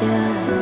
yeah.